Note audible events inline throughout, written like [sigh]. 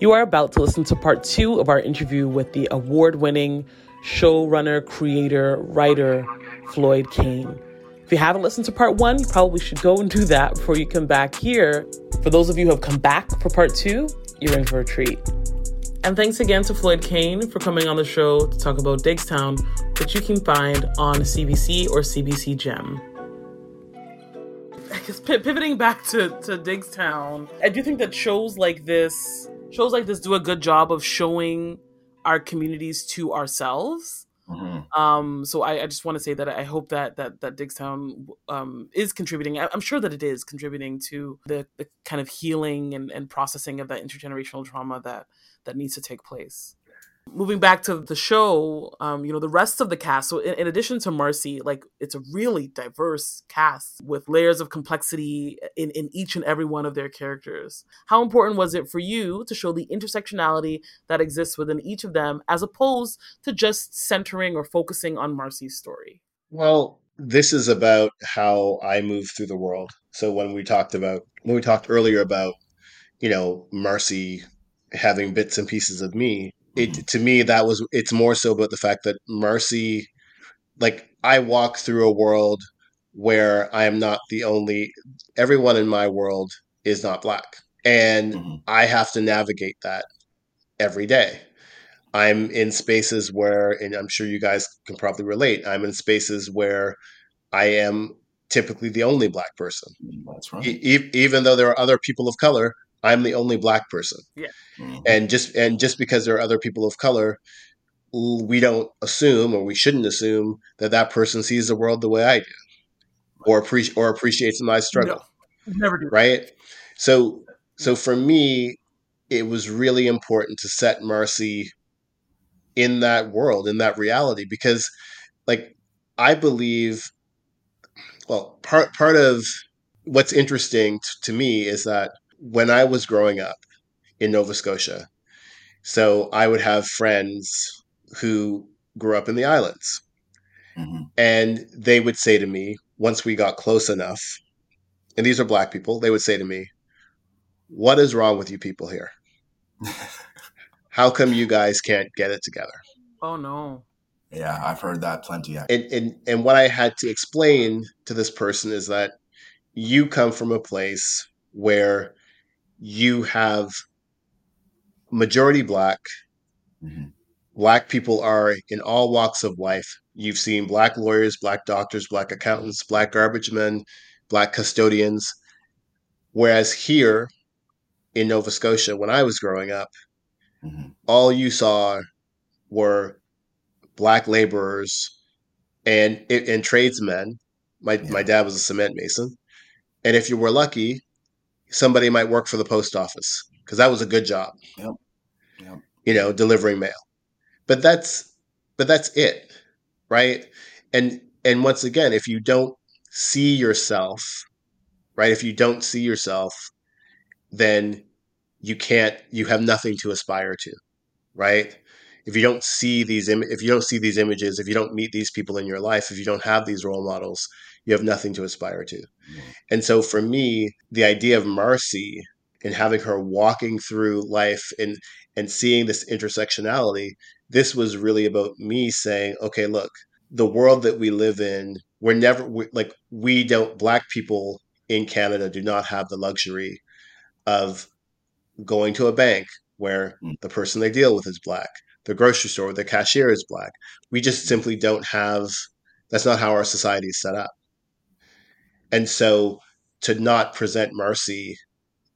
You are about to listen to part two of our interview with the award winning showrunner, creator, writer, Floyd Kane. If you haven't listened to part one, you probably should go and do that before you come back here. For those of you who have come back for part two, you're in for a treat. And thanks again to Floyd Kane for coming on the show to talk about Diggstown, which you can find on CBC or CBC Gem. I guess pivoting back to, to Diggstown, I do think that shows like this shows like this do a good job of showing our communities to ourselves. Mm-hmm. Um, so I, I just want to say that I hope that that that Diggstown um, is contributing. I'm sure that it is contributing to the, the kind of healing and, and processing of that intergenerational trauma that that needs to take place moving back to the show um, you know the rest of the cast so in, in, addition to Marcie like it's a really diverse cast with layers of complexity in, in each and every one of their characters. How important was it for you to show the intersectionality that exists within each of them as opposed to just centering or focusing on Marcie's story? Well this is about how i move through the world. So when we talked about when we talked earlier about you know Marcie having bits and pieces of me it to me that was it's more so about the fact that Marcie like I walk through a world where I am not the only everyone in my world is not black and mm-hmm. I have to navigate that every day. I'm in spaces where and I'm sure you guys can probably relate. I'm in spaces where I am typically the only black person. That's right. E- even though there are other people of color I'm the only black person. Yeah. Mm-hmm. And just and just because there are other people of color, we don't assume or we shouldn't assume that that person sees the world the way I do or appreciate or appreciates my struggle. No, never do. Right? So so for me it was really important to set Marcie in that world, in that reality because like I believe well part part of what's interesting t- to me is that when I was growing up in Nova Scotia, so I would have friends who grew up in the islands. Mm-hmm. And they would say to me, once we got close enough, and these are black people, they would say to me, What is wrong with you people here? [laughs] How come you guys can't get it together? Oh no. Yeah, I've heard that plenty. And, and and what I had to explain to this person is that you come from a place where you have majority black. Mm-hmm. Black people are in all walks of life. You've seen black lawyers, black doctors, black accountants, black garbage men, black custodians. Whereas here in Nova Scotia, when I was growing up, mm-hmm. all you saw were black laborers and and tradesmen. My yeah. my dad was a cement mason, and if you were lucky, somebody might work for the post office because that was a good job. Yep. Yep. You know, delivering mail. But that's but that's it, right? And and once again, if you don't see yourself, right? If you don't see yourself, then you can't you have nothing to aspire to, right? If you don't see these Im- if you don't see these images, if you don't meet these people in your life, if you don't have these role models, you have nothing to aspire to. Mm-hmm. And so for me, the idea of Marcie and having her walking through life and and seeing this intersectionality, this was really about me saying, okay, look, the world that we live in, we're never we, like we don't black people in Canada do not have the luxury of going to a bank where mm. the person they deal with is black, the grocery store, the cashier is black. We just simply don't have that's not how our society is set up. And so to not present Marcie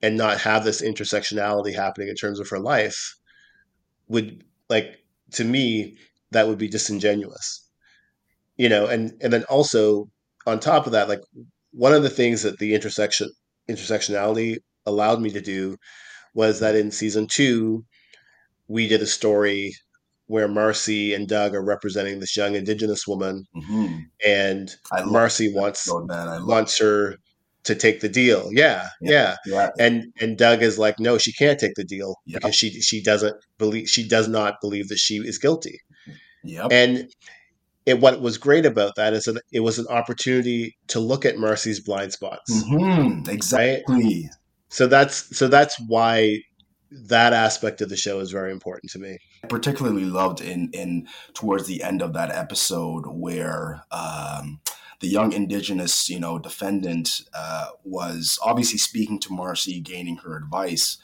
and not have this intersectionality happening in terms of her life would like to me that would be disingenuous. You know, and and then also on top of that like one of the things that the intersection intersectionality allowed me to do was that in season two, we did a story where Marcie and Doug are representing this young Indigenous woman, Mhm. and I Marcie wants episode, man. I love wants her to take the deal. Yeah, yeah. yeah. And and Doug is like, no, she can't take the deal Yep. because she she doesn't believe she does not believe that she is guilty. Yep. And it, what was great about that is that it was an opportunity to look at Marcie's blind spots. Mhm. Exactly. So that's so that's why that aspect of the show is very important to me. Particularly loved in in towards the end of that episode where um, the young indigenous you know defendant uh, was obviously speaking to Marcie, gaining her advice,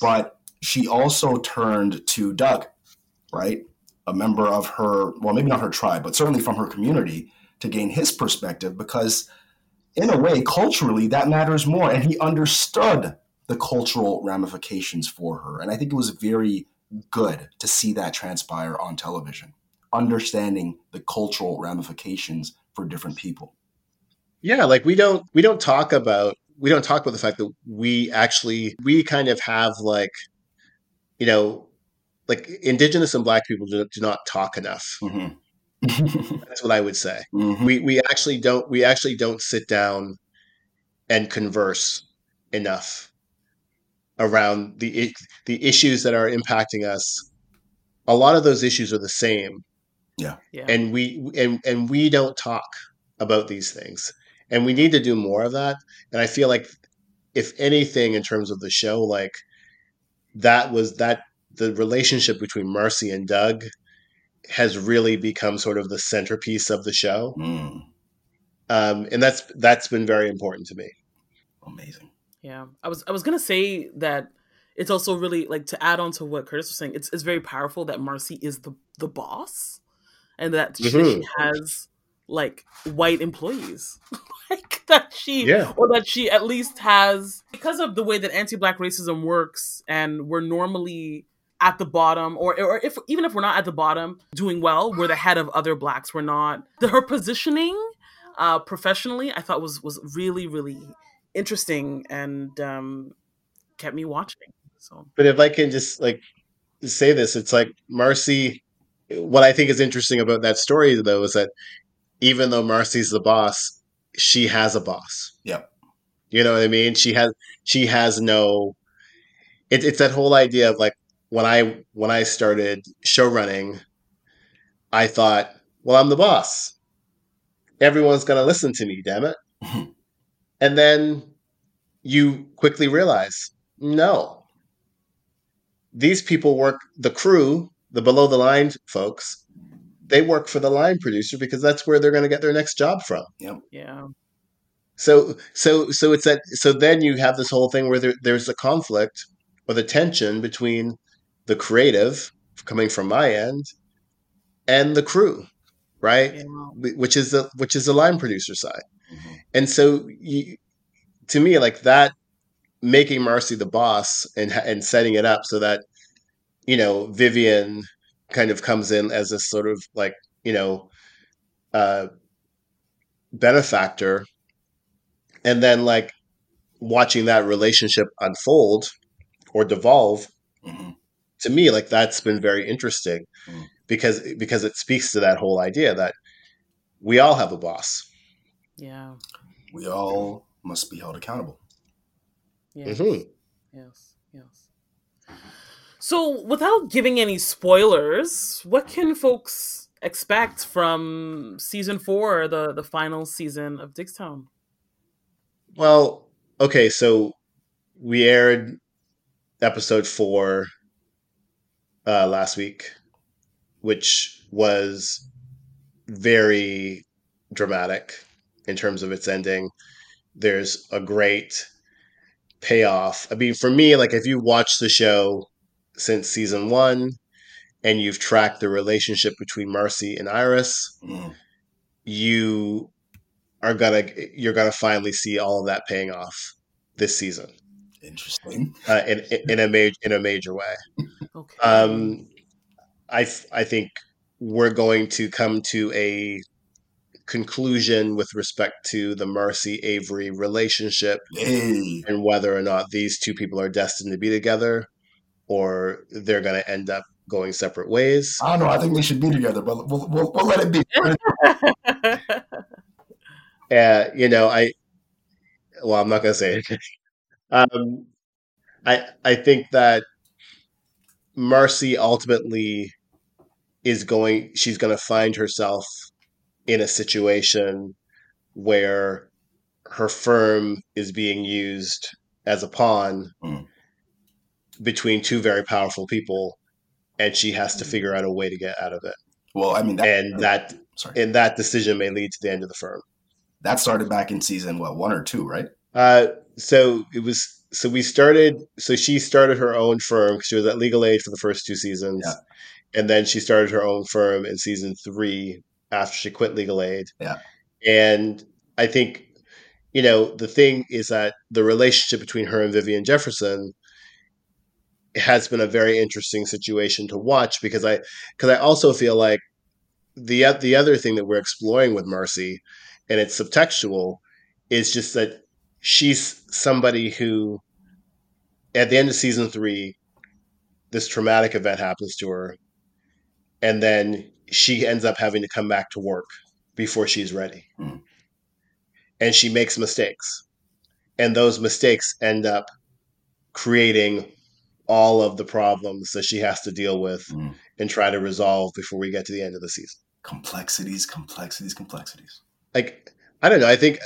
but she also turned to Doug, right, a member of her well maybe not her tribe, but certainly from her community to gain his perspective because in a way culturally that matters more, and he understood the cultural ramifications for her, and I think it was very good to see that transpire on television, understanding the cultural ramifications for different people. Yeah, like we don't we don't talk about we don't talk about the fact that we actually we kind of have like you know like indigenous and black people do, do not talk enough. Mhm. [laughs] That's what I would say. Mhm. We we actually don't we actually don't sit down and converse enough around the the issues that are impacting us. A lot of those issues are the same, Yeah. and we and and we don't talk about these things, and we need to do more of that. And I feel like, if anything, in terms of the show, like that was that the relationship between Marcie and Doug has really become sort of the centerpiece of the show, Mm, um, and that's that's been very important to me. amazing. Yeah, I was I was gonna say that it's also really like to add on to what Curtis was saying. It's it's very powerful that Marcie is the the boss, and that she, Mhm. she has like white employees, [laughs] like that she Yeah. or that she at least has because of the way that anti-black racism works, and we're normally at the bottom or or if even if we're not at the bottom doing well we're the head of other blacks we're not the, her positioning uh professionally i thought was was really really interesting and um kept me watching so But if I can just like say this, it's like Marcie. What I think is interesting about that story, though, is that even though Marcie's the boss, she has a boss. Yep. You know what I mean? She has she has no. It, it's that whole idea of like when I when I started show running, I thought, well, I'm the boss. Everyone's gonna listen to me, damn it. [laughs] And then you quickly realize, no. These people work the crew, the below the line folks, they work for the line producer because that's where they're going to get their next job from. yeah So so so it's that so then you have this whole thing where there, there's a conflict or the tension between the creative coming from my end and the crew, right? yeah Which is the which is the line producer side. Mhm. And so you, to me like that making Marcie the boss and and setting it up so that you know Vivian kind of comes in as a sort of like, you know, uh benefactor and then like watching that relationship unfold or devolve Mhm. to me like that's been very interesting Mm. Because because it speaks to that whole idea that we all have a boss. Yeah. We all must be held accountable. yeah Mhm. yes. Yes. So without giving any spoilers what can folks expect from season four the the final season of Diggstown well okay so we aired episode four uh last week which was very dramatic in terms of its ending there's a great payoff. I mean, for me, like if you watch the show since season one and you've tracked the relationship between Marcie and Iris, Mm. you are gonna you're gonna finally see all of that paying off this season Interesting. uh, in in a major in a major way. okay Um, I I think we're going to come to a conclusion with respect to the Marcie Avery relationship Hey, and whether or not these two people are destined to be together or they're going to end up going separate ways. I don't know. I think they should be together, but we'll, we'll, we'll let it be. [laughs] Uh, you know, I well, I'm not going to say it. [laughs] um, I I think that Marcie ultimately is going. She's going to find herself in a situation where her firm is being used as a pawn Mm. between two very powerful people, and she has to figure out a way to get out of it. Well, I mean, that, And that sorry, and that decision may lead to the end of the firm. that started back in season what one or two, right? Uh, so it was. So we started. So she started her own firm. Because she was at Legal Aid for the first two seasons, Yeah. and then she started her own firm in season three after she quit Legal Aid. Yeah. And I think, you know, the thing is that the relationship between her and Vivian Jefferson has been a very interesting situation to watch because I because I also feel like the the other thing that we're exploring with Marcie, and it's subtextual, is just that she's somebody who, at the end of season three, this traumatic event happens to her, and then she ends up having to come back to work before she's ready, Hmm. and she makes mistakes, and those mistakes end up creating all of the problems that she has to deal with Mm. and try to resolve before we get to the end of the season. Complexities, complexities, complexities. Like I don't know, I think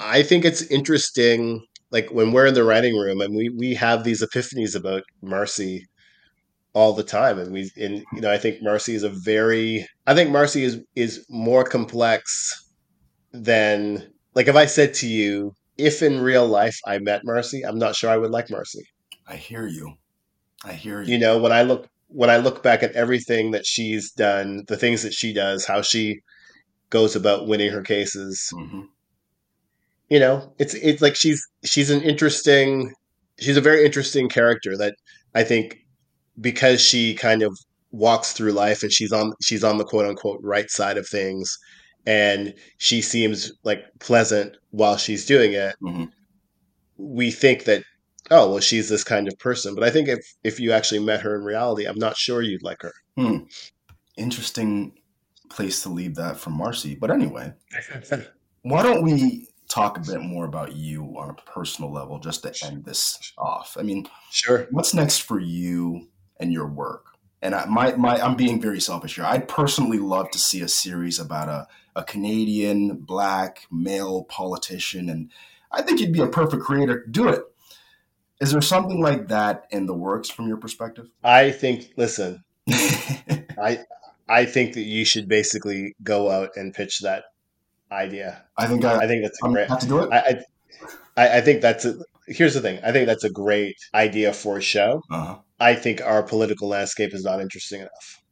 I think it's interesting like when we're in the writing room and we we have these epiphanies about Marcie all the time and we and you know I think Marcie is a very I think Marcie is is more complex than like if I said to you if in real life I met Marcie, I'm not sure I would like Marcie. I hear you. I hear you. you know when i look when i look back at everything that she's done the things that she does how she goes about winning her cases hmm you know it's it's like she's she's an interesting she's a very interesting character that i think because she kind of walks through life and she's on she's on the quote unquote right side of things and she seems like pleasant while she's doing it hmm we think that oh well she's this kind of person but i think if if you actually met her in reality i'm not sure you'd like her Hmm. Interesting place to leave that from Marcie. But anyway, [laughs] why don't we talk a bit more about you on a personal level just to end this off? I mean, Sure. what's next for you and your work? And I, my, my, I'm being very selfish here. I'd personally love to see a series about a, a Canadian black male politician, and I think you'd be a perfect creator to do it. Is there something like that in the works from your perspective? I think. Listen, [laughs] I I think that you should basically go out and pitch that idea. I think I, I think that's great. have to do it. I I, I think that's a, here's the thing. I think that's a great idea for a show. uh-huh. I think our political landscape is not interesting enough.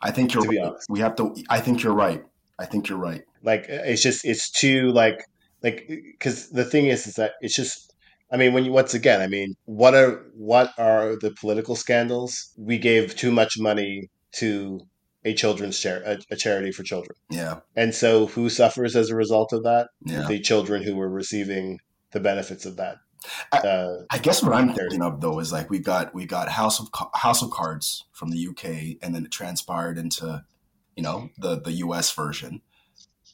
I think you're To be honest. We have to. I think you're right. I think you're right. Like it's just it's too like like because the thing is is that it's just. I mean, when you once again, I mean, what are what are the political scandals? We gave too much money to a children's char- a, a charity for children. Yeah. And so, who suffers as a result of that? Yeah. The children who were receiving the benefits of that. I- Uh, I guess what I'm thinking of though is like we got we got House of House of Cards from the UK, and then it transpired into you know the the US version,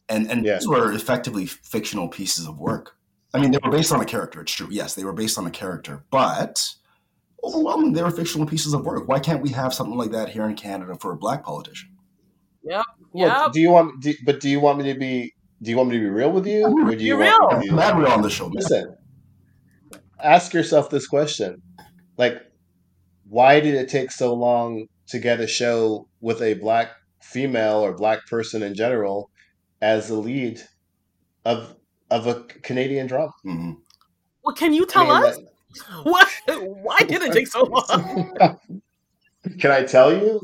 and and Yeah. these were effectively fictional pieces of work. I mean, they were based on a character. It's true. Yes, they were based on a character, but overwhelmingly they were fictional pieces of work. Why can't we have something like that here in Canada for a black politician? Yeah. well, Yep. do you want? Do, but do you want me to be? Do you want me to be real with you? Or do you Be want real. me to I'm be, mad we're on the show. man. listen? Ask yourself this question: like, why did it take so long to get a show with a black female or black person in general as the lead of of a Canadian drama? Mm-hmm. Well, can you tell I mean, us [laughs] why? Why did it take so long? [laughs] Can I tell you?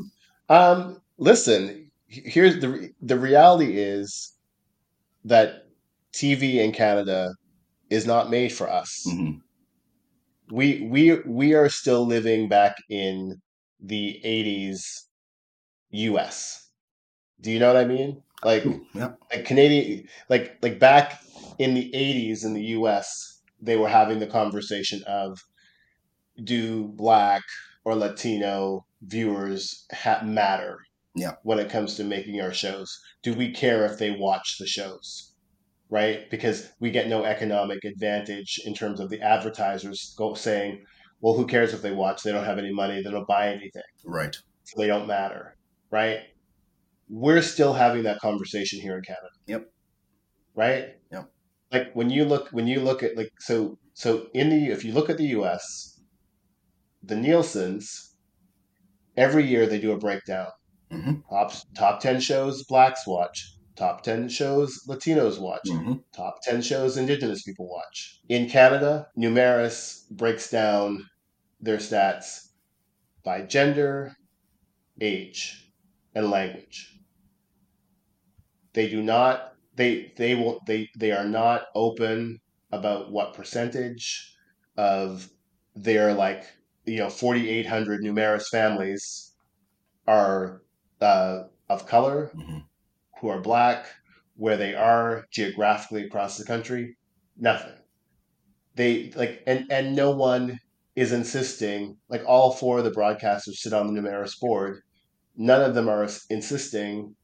Um, listen, here's the the reality is that TV in Canada is not made for us. Mhm. We we we are still living back in the 80s US. Do you know what I mean? Like, yeah. like Canadian, like like back in the '80s in the U.S., they were having the conversation of do black or Latino viewers ha- matter? Yeah. When it comes to making our shows, do we care if they watch the shows? Right, because we get no economic advantage in terms of the advertisers go saying, "Well, who cares if they watch? They don't have any money. They don't buy anything. Right. So they don't matter." Right? We're still having that conversation here in Canada. Yep. Right. Like when you look when you look at like so so in the if you look at the U.S the Nielsen's every year they do a breakdown. Mm-hmm. Top top ten shows blacks watch. Top ten shows Latinos watch. Mm-hmm. Top ten shows Indigenous people watch. In Canada, Numeris breaks down their stats by gender, age, and language. They do not. They they will they they are not open about what percentage of their like you know 4800 Numeris families are uh, of color mm-hmm. who are black where they are geographically across the country nothing they like and and no one is insisting like all four of the broadcasters sit on the Numeris board none of them are insisting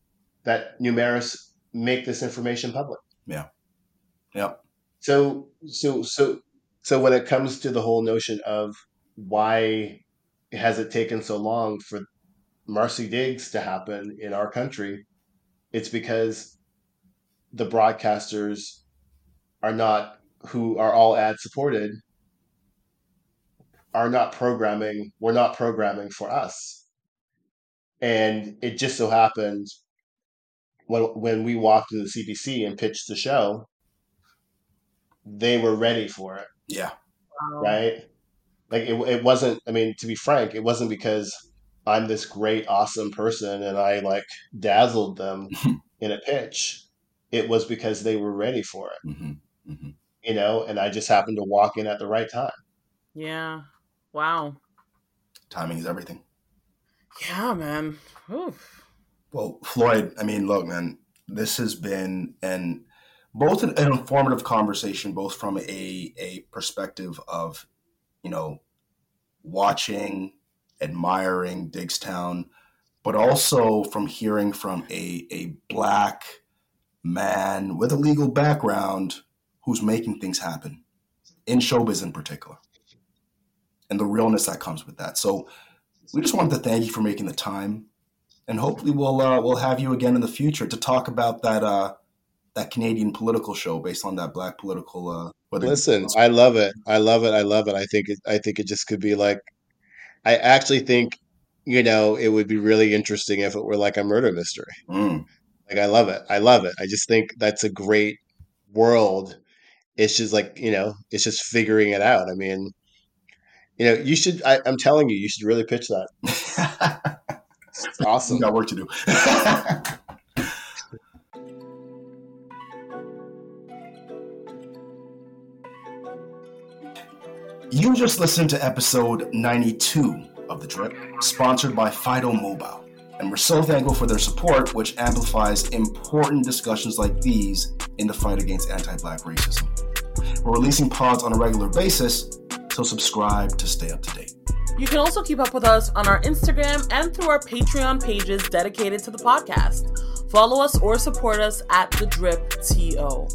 that Numeris make this information public. Yeah. Yep. So so so so when it comes to the whole notion of why has it taken so long for Marcie Diggs to happen in our country? It's because the broadcasters are not who are all ad supported are not programming we're not programming for us. And it just so happened when when we walked to the CBC and pitched the show they were ready for it yeah Wow. right like it, it wasn't i mean to be frank it wasn't because i'm this great awesome person and i like dazzled them [laughs] in a pitch it was because they were ready for it mm-hmm. Mm-hmm. you know and i just happened to walk in at the right time Yeah. Wow. timing is everything Yeah, man. Oof. Well floyd i mean look man this has been an both an, an informative conversation both from a a perspective of you know watching admiring Diggstown, but also from hearing from a, a black man with a legal background who's making things happen in showbiz in particular and the realness that comes with that. So we just wanted to thank you for making the time and hopefully we'll uh, we'll have you again in the future to talk about that uh, that Canadian political show based on that black political uh, listen i love it. I love it. I love it. I think it i think it just could be like i actually think you know it would be really interesting if it were like a murder mystery. Mm, like i love it. I love it. I just think that's a great world. It's just like you know it's just figuring it out. I mean you know you should I, i'm telling you you should really pitch that [laughs] awesome got work to do. [laughs] you just listened to episode 92 of The Drip, sponsored by Fido Mobile. And we're so thankful for their support, which amplifies important discussions like these in the fight against anti black racism. We're releasing pods on a regular basis, so subscribe to stay up to date. You can also keep up with us on our Instagram and through our Patreon pages dedicated to the podcast. Follow us or support us at The Drip TO.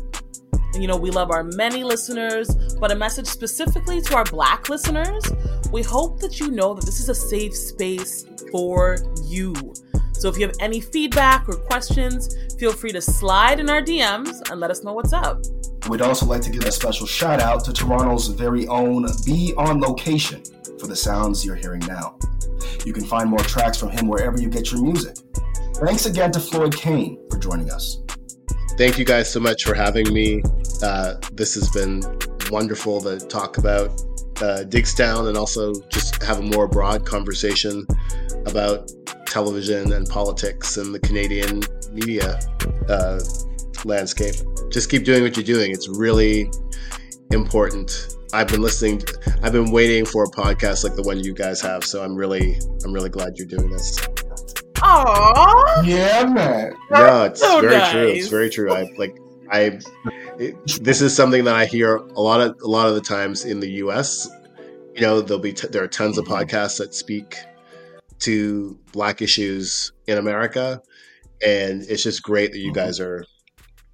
And, you know, we love our many listeners, but a message specifically to our black listeners. We hope that you know that this is a safe space for you. So if you have any feedback or questions, feel free to slide in our DMs and let us know what's up. We'd also like to give a special shout out to Toronto's very own Be On Location for the sounds you're hearing now. You can find more tracks from him wherever you get your music. Thanks again to Floyd Kane for joining us. thank you guys so much for having me uh, this has been wonderful to talk about uh, Diggstown and also just have a more broad conversation about television and politics and the Canadian media uh, landscape. Just keep doing what you're doing. It's really important. I've been listening. I've been waiting for a podcast like the one you guys have. So I'm really, I'm really glad you're doing this. Oh, Aww. Yeah, man. Yeah, it's so very nice. true. It's very true. I like I it, this is something that I hear a lot of a lot of the times in the US. You know, there'll be t- there are tons of podcasts that speak to black issues in America and it's just great that you guys are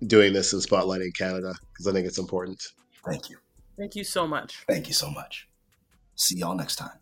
doing this and spotlighting Canada because I think it's important. Thank you. Thank you so much. Thank you so much. See y'all next time.